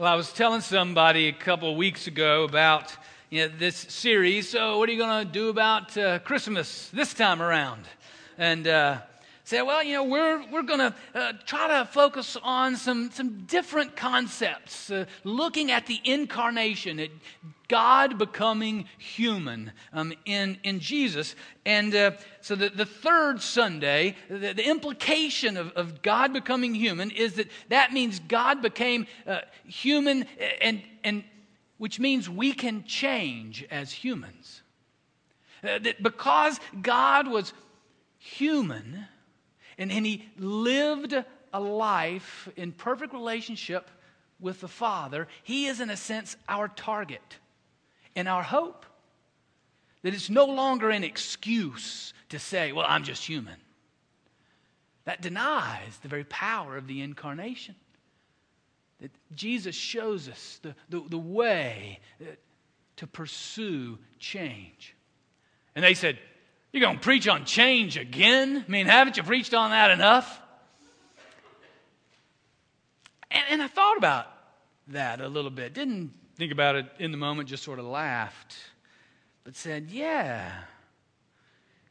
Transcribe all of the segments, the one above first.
Well, I was telling somebody a couple of weeks ago about you know, this series. So, what are you going to do about uh, Christmas this time around? And uh, said, well, you know, we're, we're going to uh, try to focus on some, some different concepts, uh, looking at the incarnation, at God becoming human um, in, in Jesus. And uh, so the, the third Sunday, the, the implication of, of God becoming human is that that means God became uh, human, and, and, which means we can change as humans. Uh, that because God was human and, and he lived a life in perfect relationship with the Father, he is, in a sense, our target and our hope. That it's no longer an excuse to say, well, I'm just human. That denies the very power of the incarnation. That Jesus shows us the, the, the way uh, to pursue change. And they said, You're going to preach on change again? I mean, haven't you preached on that enough? And, and I thought about that a little bit. Didn't think about it in the moment, just sort of laughed, but said, Yeah,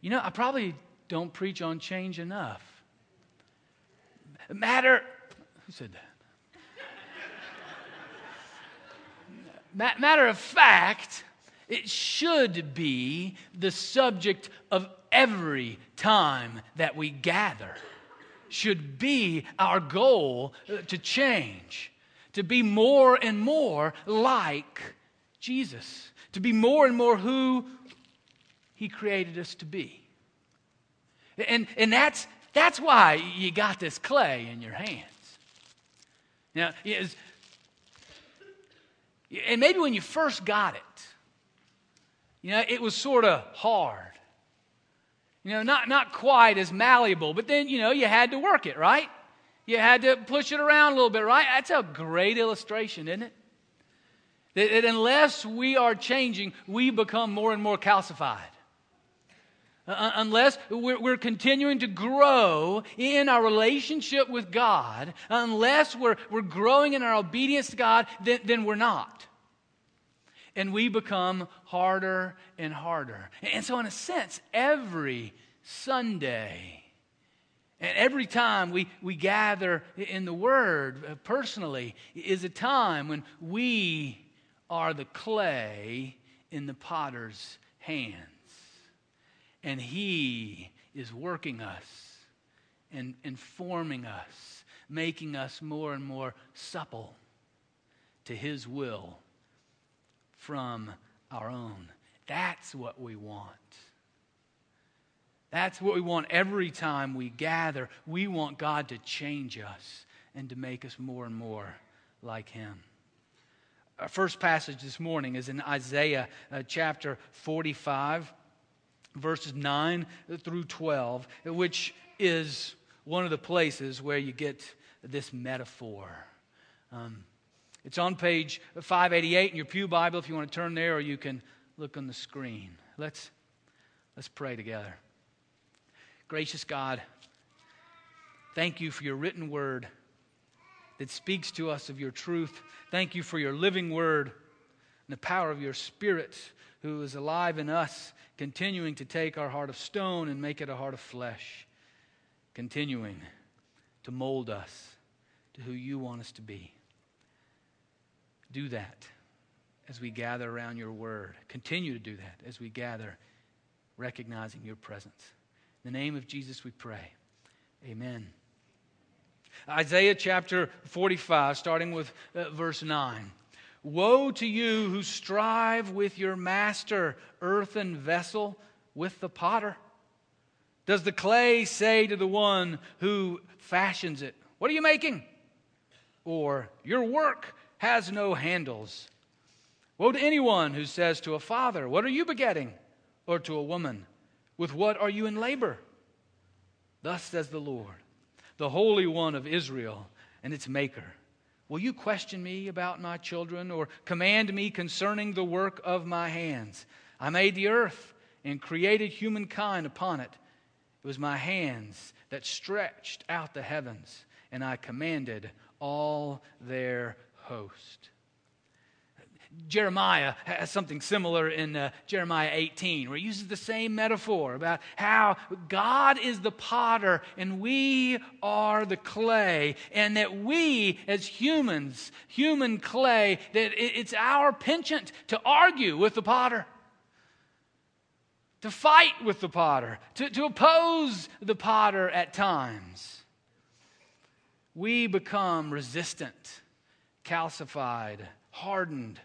you know, I probably don't preach on change enough. Matter, who said that? Matter of fact, it should be the subject of every time that we gather, should be our goal uh, to change to be more and more like Jesus, to be more and more who He created us to be. And, and that's, that's why you got this clay in your hands. Now, and maybe when you first got it, you know, it was sort of hard. You know, not, not quite as malleable, but then, you know, you had to work it, right? You had to push it around a little bit, right? That's a great illustration, isn't it? That, unless we are changing, we become more and more calcified. Uh, uh, unless we're, we're, continuing to grow in our relationship with God, unless we're, we're growing in our obedience to God, then, then we're not. And we become harder and harder. And so, in a sense, every Sunday, and every time we, we gather in the Word uh, personally is a time when we are the clay in the potter's hands. And He is working us and, and forming us, making us more and more supple to His will from our own. That's what we want. That's what we want every time we gather. We want God to change us and to make us more and more like Him. Our first passage this morning is in Isaiah uh, chapter 45, verses 9 through 12, which is one of the places where you get this metaphor. Um, it's on page 588 in your Pew Bible if you want to turn there, or you can look on the screen. Let's, let's pray together. Gracious God, thank you for your written word that speaks to us of your truth. Thank you for your living word and the power of your spirit who is alive in us, continuing to take our heart of stone and make it a heart of flesh, continuing to mold us to who you want us to be. Do that as we gather around your word. Continue to do that as we gather, recognizing your presence. In the name of Jesus, we pray. Amen. Isaiah chapter 45, starting with uh, verse 9. Woe to you who strive with your master, earthen vessel, with the potter. Does the clay say to the one who fashions it, What are you making? Or, Your work has no handles. Woe to anyone who says to a father, What are you begetting? Or to a woman, with what are you in labor? Thus says the Lord, the Holy One of Israel and its Maker. Will you question me about my children or command me concerning the work of my hands? I made the earth and created humankind upon it. It was my hands that stretched out the heavens, and I commanded all their host. Jeremiah has something similar in uh, Jeremiah 18, where he uses the same metaphor about how God is the potter and we are the clay, and that we, as humans, human clay, that it's our penchant to argue with the potter, to fight with the potter, to, to oppose the potter at times. We become resistant, calcified, hardened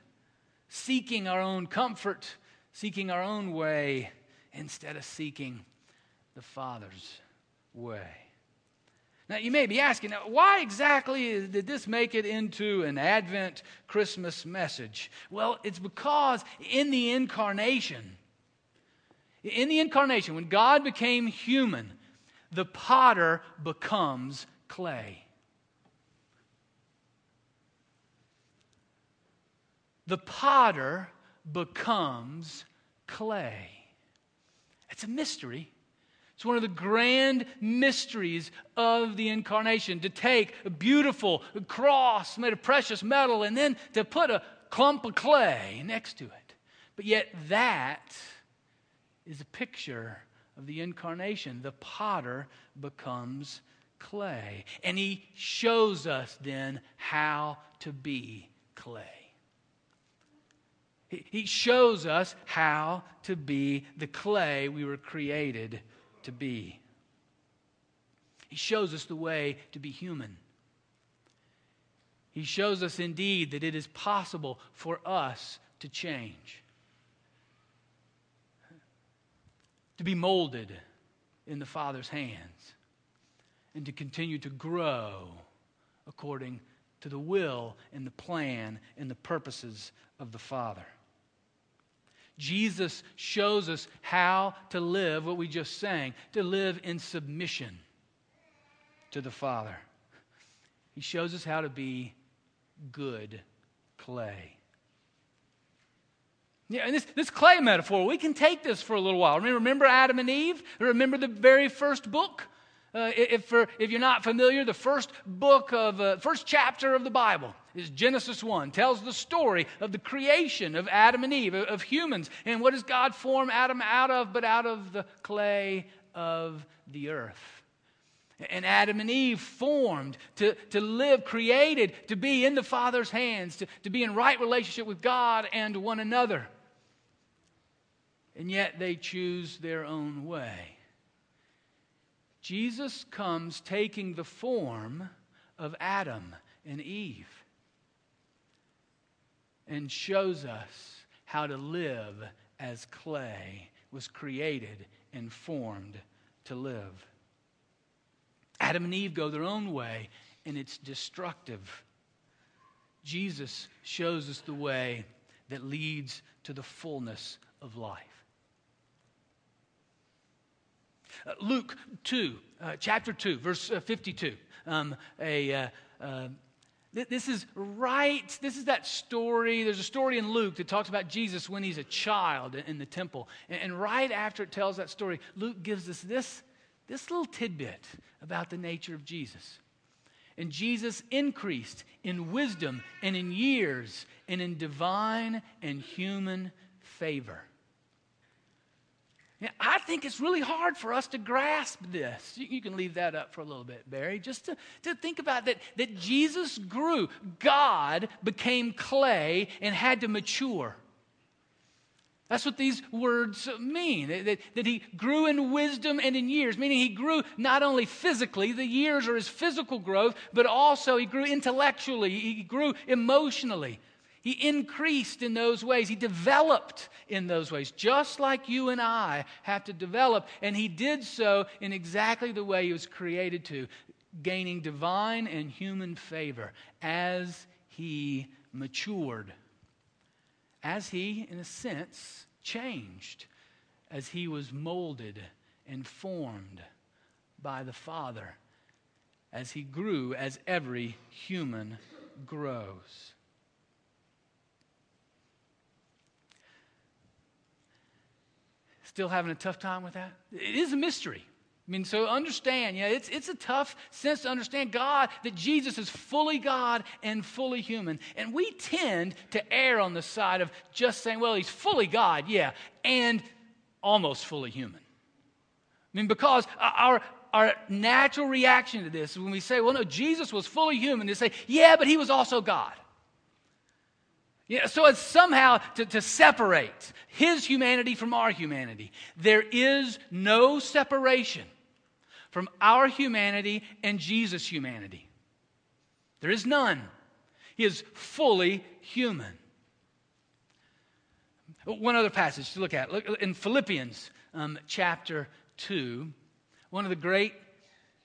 seeking our own comfort, seeking our own way, instead of seeking the Father's way. Now, you may be asking, why exactly did this make it into an Advent Christmas message? Well, it's because in the incarnation, in the incarnation, when God became human, the potter becomes clay. The potter becomes clay. It's a mystery. It's one of the grand mysteries of the incarnation to take a beautiful cross made of precious metal and then to put a clump of clay next to it. But yet, that is a picture of the incarnation. The potter becomes clay. And he shows us then how to be clay. He shows us how to be the clay we were created to be. He shows us the way to be human. He shows us indeed that it is possible for us to change, to be molded in the Father's hands, and to continue to grow according to the will and the plan and the purposes of the Father. Jesus shows us how to live what we just sang, to live in submission to the Father. He shows us how to be good clay. Yeah, and this, this clay metaphor, we can take this for a little while. Remember Adam and Eve? Remember the very first book? Uh, if, for, if you're not familiar, the first book of, uh, first chapter of the Bible is Genesis 1, tells the story of the creation of Adam and Eve, of, humans. And what does God form Adam out of but out of the clay of the earth? And Adam and Eve formed to, to live, created to be in the Father's hands, to, to be in right relationship with God and one another. And yet they choose their own way. Jesus comes taking the form of Adam and Eve and shows us how to live as clay was created and formed to live. Adam and Eve go their own way, and it's destructive. Jesus shows us the way that leads to the fullness of life. Uh, Luke 2, uh, chapter 2, verse uh, 52. Um, a, uh, this is right, this is that story. There's a story in Luke that talks about Jesus when he's a child in, the temple. And, right after it tells that story, Luke gives us this, this little tidbit about the nature of Jesus. And Jesus increased in wisdom and in years and in divine and human favor. I think it's really hard for us to grasp this. You, can leave that up for a little bit, Barry, just to, to think about that, that Jesus grew. God became clay and had to mature. That's what these words mean. That, that, he grew in wisdom and in years, meaning he grew not only physically, the years are his physical growth, but also he grew intellectually, he grew emotionally. He increased in those ways. He developed in those ways, just like you and I have to develop. And he did so in exactly the way he was created to, gaining divine and human favor as he matured, as he, in a sense, changed, as he was molded and formed by the Father, as he grew, as every human grows. Still having a tough time with that? It is a mystery. I mean, so understand, yeah, it's, it's a tough sense to understand God, that Jesus is fully God and fully human. And we tend to err on the side of just saying, well, he's fully God, yeah, and almost fully human. I mean, because our, our natural reaction to this is when we say, well, no, Jesus was fully human, they say, yeah, but he was also God. Yeah, so it's somehow to, to separate his humanity from our humanity. There is no separation from our humanity and Jesus' humanity. There is none. He is fully human. One other passage to look at. Look in Philippians um, chapter 2, one of the great,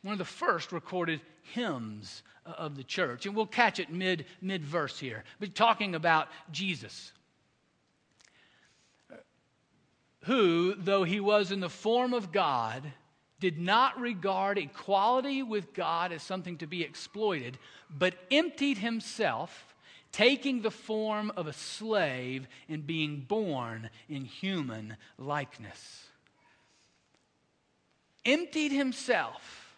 one of the first recorded hymns of the church. And we'll catch it mid, mid verse here. But talking about Jesus, who, though he was in the form of God, did not regard equality with God as something to be exploited, but emptied himself, taking the form of a slave and being born in human likeness. Emptied himself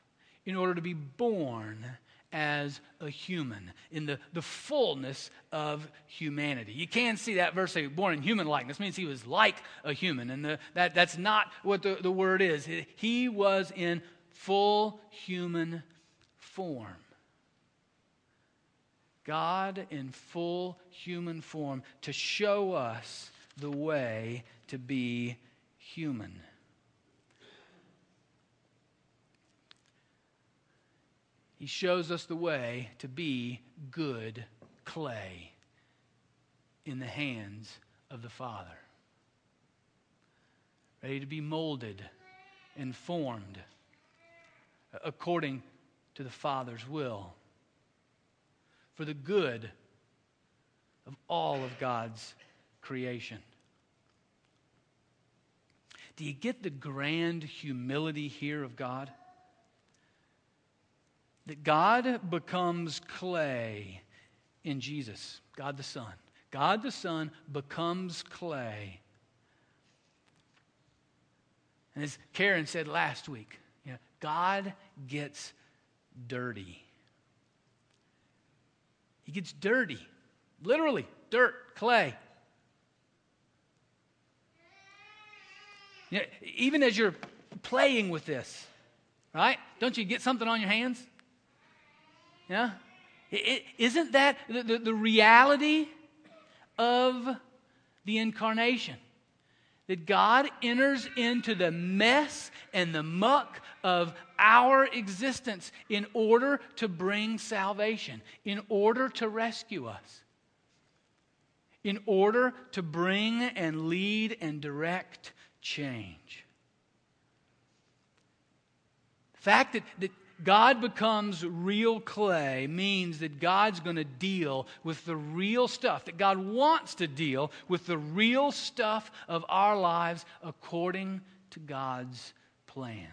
in order to be born as a human in the, the fullness of humanity. You can see that verse born in human likeness means he was like a human. And the, that, that's not what the, the word is. He was in full human form. God in full human form to show us the way to be human. He shows us the way to be good clay in the hands of the Father. Ready to be molded and formed according to the Father's will for the good of all of God's creation. Do you get the grand humility here of God? That God becomes clay in Jesus, God the Son. God the Son becomes clay. And as Karen said last week, you know, God gets dirty. He gets dirty. Literally, dirt, clay. You know, even as you're playing with this, right? Don't you get something on your hands? Yeah? is not that the, the, the reality of the incarnation? That God enters into the mess and the muck of our existence in order to bring salvation, in order to rescue us, in order to bring and lead and direct change. The fact that, that God becomes real clay means that God's going to deal with the real stuff, that God wants to deal with the real stuff of our lives according to God's plan.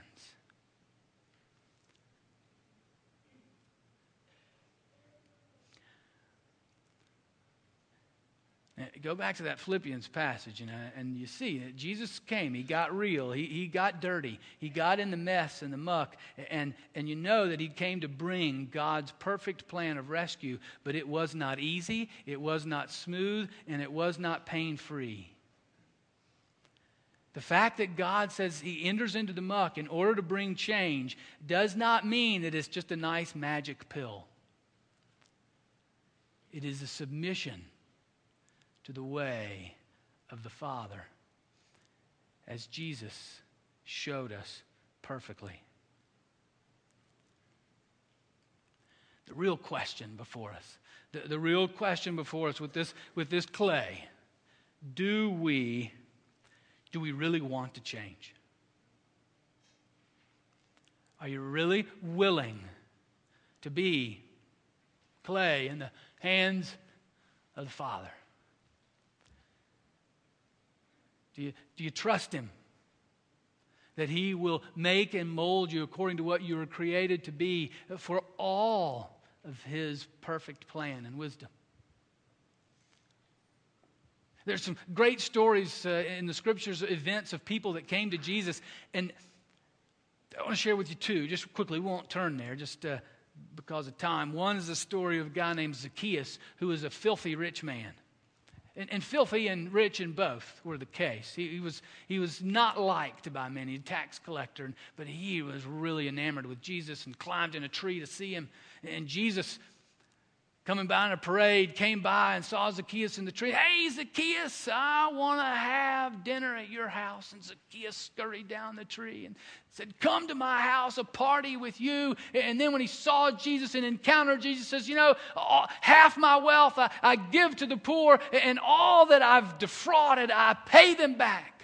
Go back to that Philippians passage, and, and you see that Jesus came. He got real. He, he got dirty. He got in the mess and the muck. And, and you know that he came to bring God's perfect plan of rescue, but it was not easy, it was not smooth, and it was not pain free. The fact that God says he enters into the muck in order to bring change does not mean that it's just a nice magic pill. It is a submission to the way of the Father, as Jesus showed us perfectly. The real question before us, the, the real question before us with this, with this clay, do we, do we really want to change? Are you really willing to be clay in the hands of the Father? Do you, do you trust Him? That He will make and mold you according to what you were created to be for all of His perfect plan and wisdom. There's some great stories uh, in the scriptures, events of people that came to Jesus, and I want to share with you two, just quickly. We won't turn there, just uh, because of time. One is the story of a guy named Zacchaeus, who was a filthy rich man. And, and filthy and rich in both were the case. He, he, was, he was not liked by many, a tax collector, but he was really enamored with Jesus and climbed in a tree to see him. And Jesus coming by in a parade, came by and saw Zacchaeus in the tree. Hey, Zacchaeus, I want to have dinner at your house. And Zacchaeus scurried down the tree and said, Come to my house, a party with you. And then when he saw Jesus and encountered Jesus, says, You know, half my wealth I, I give to the poor, and all that I've defrauded, I pay them back.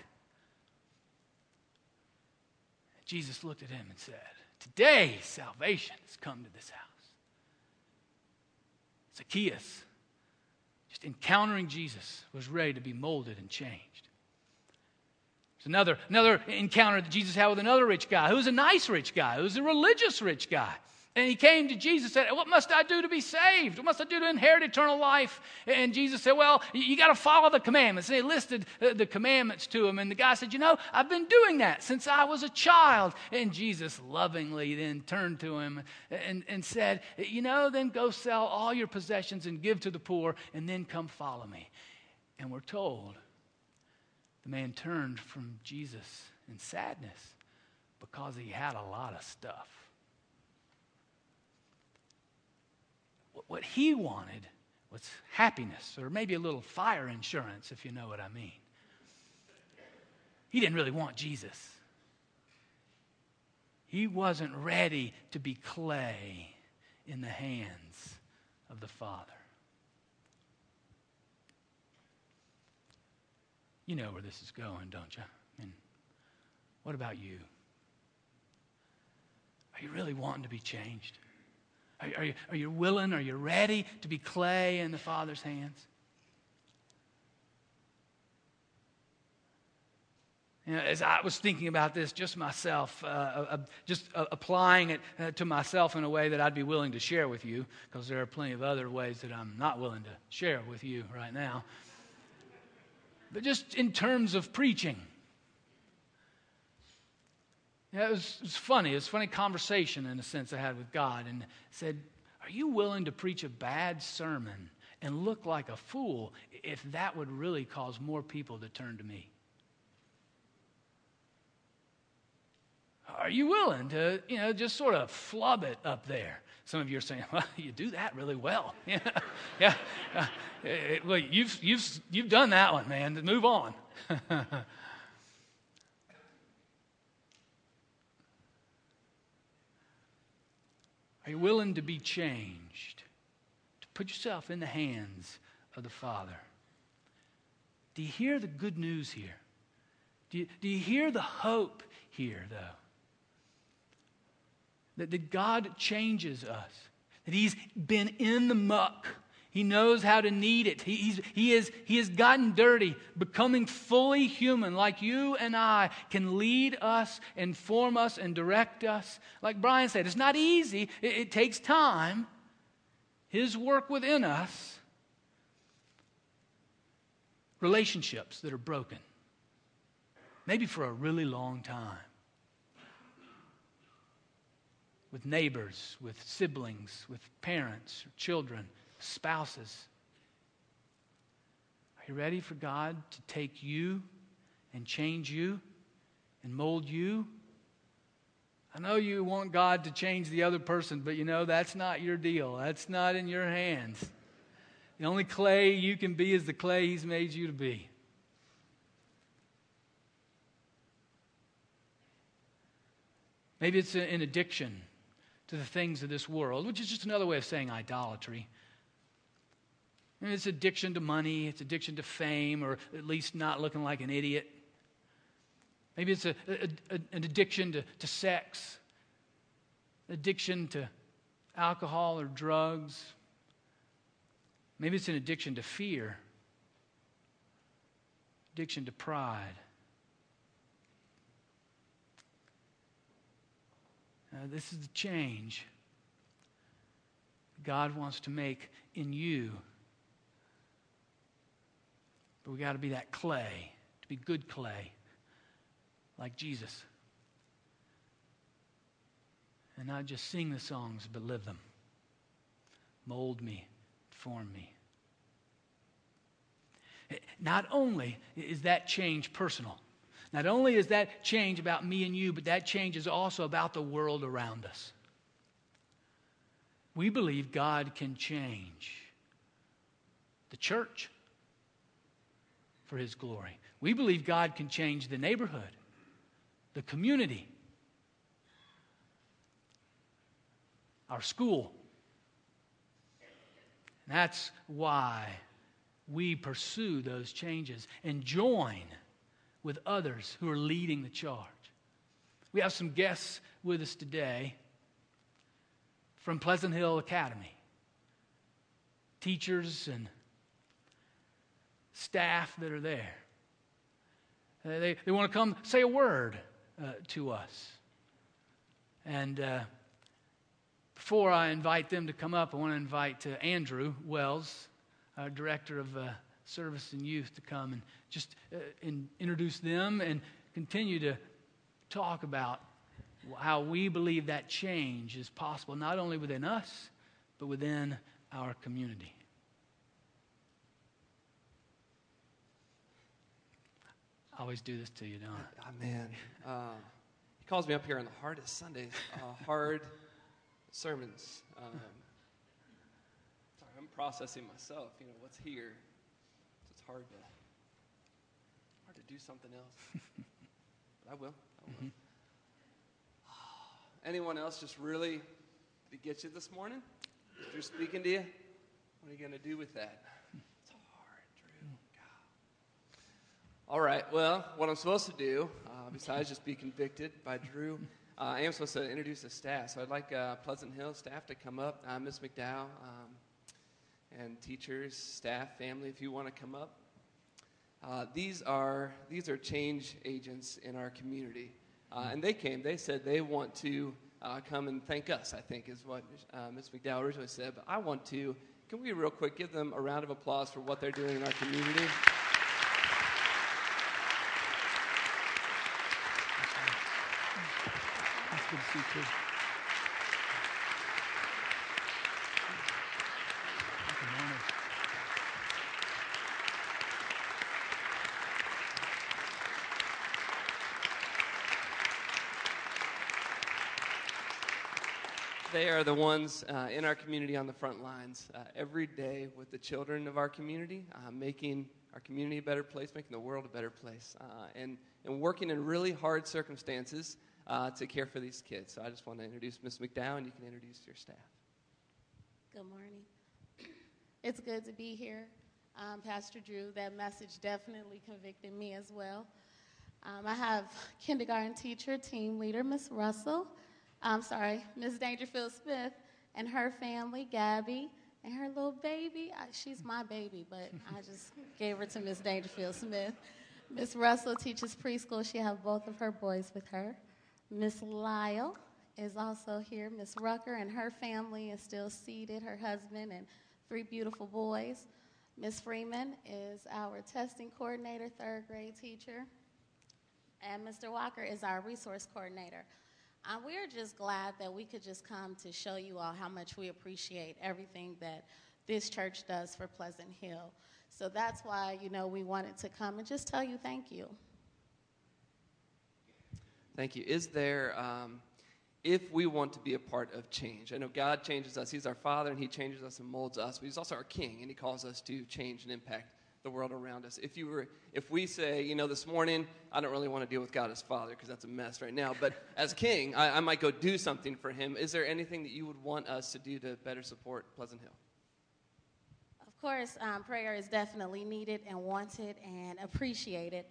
Jesus looked at him and said, Today salvation has come to this house. Zacchaeus, just encountering Jesus, was ready to be molded and changed. There's another, another encounter that Jesus had with another rich guy who was a nice rich guy, who was a religious rich guy. And he came to Jesus and said, What must I do to be saved? What must I do to inherit eternal life? And Jesus said, Well, you got to follow the commandments. And he listed the commandments to him. And the guy said, You know, I've been doing that since I was a child. And Jesus lovingly then turned to him and, and said, You know, then go sell all your possessions and give to the poor, and then come follow me. And we're told the man turned from Jesus in sadness because he had a lot of stuff. What he wanted was happiness, or maybe a little fire insurance, if you know what I mean. He didn't really want Jesus. He wasn't ready to be clay in the hands of the Father. You know where this is going, don't you? I mean, what about you? Are you really wanting to be changed? Are, are, you, are you willing? Are you ready to be clay in the Father's hands? You know, as I was thinking about this, just myself, uh, uh, uh just uh, applying it uh, to myself in a way that I'd be willing to share with you, because there are plenty of other ways that I'm not willing to share with you right now. But just in terms of preaching, yeah, it was, it was funny. It was a funny conversation in a sense I had with God and said, Are you willing to preach a bad sermon and look like a fool if that would really cause more people to turn to me? Are you willing to, you know, just sort of flub it up there? Some of you are saying, well, you do that really well. Yeah, yeah. Uh, well, you've, you've, you've done that one, man. Move on. Are you willing to be changed? To put yourself in the hands of the Father? Do you hear the good news here? Do you, do you hear the hope here, though? That, that God changes us, that He's been in the muck he knows how to knead it. He, he, is, he has gotten dirty, becoming fully human, like you and I, can lead us, inform us, and direct us. Like Brian said, it's not easy, it, it takes time. His work within us, relationships that are broken, maybe for a really long time. With neighbors, with siblings, with parents, children spouses. Are you ready for God to take you and change you and mold you? I know you want God to change the other person, but you know that's not your deal. That's not in your hands. The only clay you can be is the clay He's made you to be. Maybe it's an addiction to the things of this world, which is just another way of saying idolatry. It's addiction to money, it's addiction to fame, or at least not looking like an idiot. Maybe it's a, a, a, an addiction to, to sex, addiction to alcohol or drugs. Maybe it's an addiction to fear, addiction to pride. Now, this is the change God wants to make in you but we got to be that clay, to be good clay, like Jesus. and not just sing the songs, but live them. Mold me, form me. Eh, not only is that change personal, not only is that change about me and you, but that change is also about the world around us. We believe God can change the church for His glory. We believe God can change the neighborhood, the community, our school. And that's why we pursue those changes and join with others who are leading the charge. We have some guests with us today from Pleasant Hill Academy teachers and staff that are there. Uh, they, they want to come say a word uh, to us. And uh, before I invite them to come up, I want to invite uh, Andrew Wells, our director of uh, service and youth, to come and just uh, in, introduce them and continue to talk about how we believe that change is possible, not only within us, but within our community. I always do this to you, don't I? Oh, man. Uh, he calls me up here on the hardest Sundays, uh, hard sermons. Um, sorry, I'm processing myself. You know, what's here. So it's hard to, hard to do something else. but I will. I will. Mm-hmm. Anyone else just really to get you this morning? If they're speaking to you, what are you going to do with that? It's hard, Drew. God. All right, well, what I'm supposed to do, uh, besides just be convicted by Drew, uh, I am supposed to introduce the staff. So I'd like uh, Pleasant Hill staff to come up. Uh, Miss McDowell um, and teachers, staff, family, if you want to come up. Uh, these are these are change agents in our community. Uh, and they came. They said they want to uh, come and thank us, I think is what Ms. McDowell originally said. But I want to, can we real quick give them a round of applause for what they're doing in our community? They are the ones uh, in our community on the front lines uh, every day with the children of our community, uh, making our community a better place, making the world a better place, uh, and, and working in really hard circumstances uh, to care for these kids. So I just want to introduce Ms. McDowell, and you can introduce your staff. Good morning. It's good to be here. Um, Pastor Drew, that message definitely convicted me as well. Um, I have kindergarten teacher, team leader, Miss Russell. I'm sorry, Miss Dangerfield Smith and her family, Gabby, and her little baby. I, she's my baby, but I just gave her to Miss Dangerfield Smith. Miss Russell teaches preschool. She has both of her boys with her. Miss Lyle is also here. Miss Rucker and her family is still seated, her husband and three beautiful boys. Miss Freeman is our testing coordinator, third grade teacher. And Mr. Walker is our resource coordinator. Um, we're just glad that we could just come to show you all how much we appreciate everything that this church does for Pleasant Hill. So that's why, you know, we wanted to come and just tell you thank you. Thank you. Is there, um, if we want to be a part of change, I know God changes us. He's our Father, and He changes us and molds us, but He's also our King, and He calls us to change and impact the world around us. If you were, if we say, you know, this morning, I don't really want to deal with God as Father because that's a mess right now, but as King, I, I, might go do something for Him. Is there anything that you would want us to do to better support Pleasant Hill? Of course, um, prayer is definitely needed and wanted and appreciated.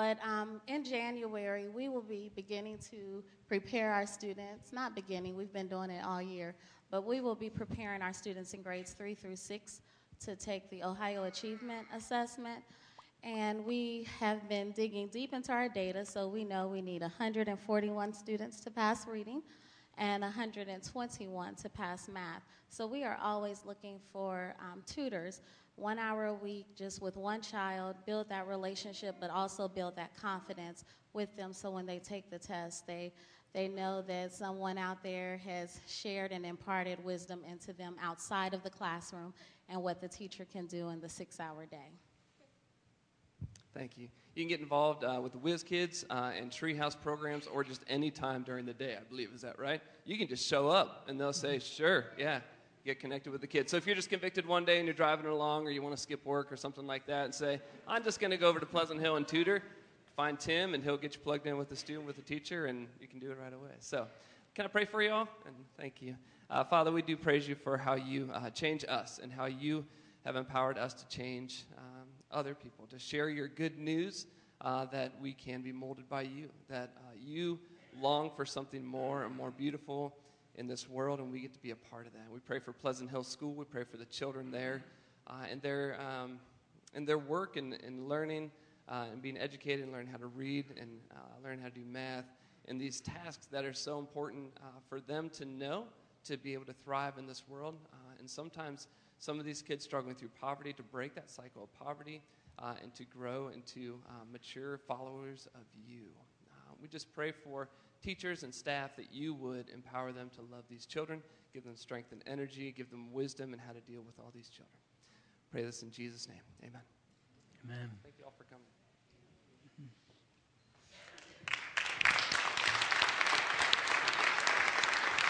But um, in January, we will be beginning to prepare our students. Not beginning, we've been doing it all year, but we will be preparing our students in grades three through six to take the Ohio Achievement Assessment. And we have been digging deep into our data, so we know we need 141 students to pass reading and 121 to pass math. So we are always looking for um, tutors, one hour a week, just with one child, build that relationship, but also build that confidence with them so when they take the test, they They know that someone out there has shared and imparted wisdom into them outside of the classroom and what the teacher can do in the six hour day. Thank you. You can get involved uh, with the Whiz Kids uh, and Treehouse programs or just any time during the day, I believe. Is that right? You can just show up and they'll say, sure, yeah, get connected with the kids. So if you're just convicted one day and you're driving along or you want to skip work or something like that and say, I'm just going to go over to Pleasant Hill and tutor, find Tim and he'll get you plugged in with the student, with the teacher, and you can do it right away. So can I pray for you all? And thank you. Uh, Father, we do praise you for how you uh, change us and how you have empowered us to change um, other people, to share your good news uh, that we can be molded by you, that uh, you long for something more and more beautiful in this world, and we get to be a part of that. We pray for Pleasant Hill School. We pray for the children there uh, and their um, and their work and, and learning uh, and being educated and learning how to read and uh, learn how to do math and these tasks that are so important uh, for them to know to be able to thrive in this world. And sometimes some of these kids struggling through poverty to break that cycle of poverty uh, and to grow into mature followers of you. we just pray for teachers and staff that you would empower them to love these children, give them strength and energy, give them wisdom and how to deal with all these children. Pray this in Jesus' name. Amen. Amen. Thank you all for coming.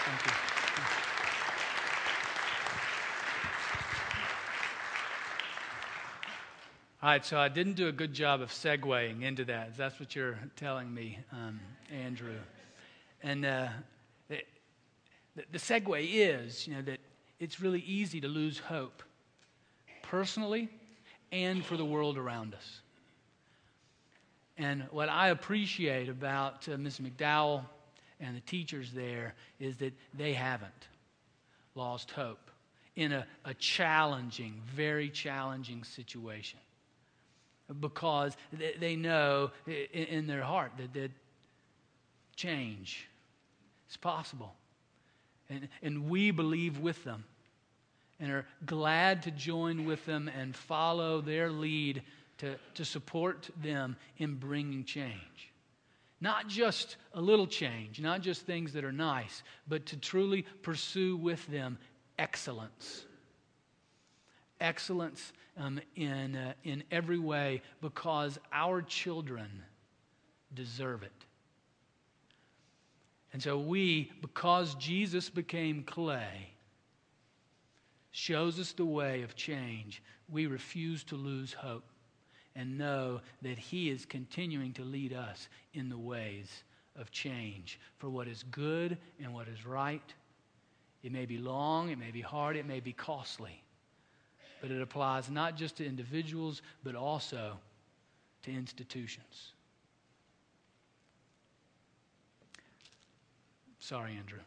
Thank you. All right, so I didn't do a good job of segueing into that. That's what you're telling me, um, Andrew. And uh, the, the segue is, you know, that it's really easy to lose hope, personally and for the world around us. And what I appreciate about uh, Ms. McDowell and the teachers there is that they haven't lost hope in a, a challenging, very challenging situation. Because they, know in, their heart that, that change is possible. And, and we believe with them and are glad to join with them and follow their lead to, to support them in bringing change. Not just a little change, not just things that are nice, but to truly pursue with them excellence. Excellence um, in, uh, in every way because our children deserve it. And so we, because Jesus became clay, shows us the way of change, we refuse to lose hope and know that He is continuing to lead us in the ways of change for what is good and what is right. It may be long, it may be hard, it may be costly, but it applies not just to individuals, but also to institutions. Sorry, Andrew.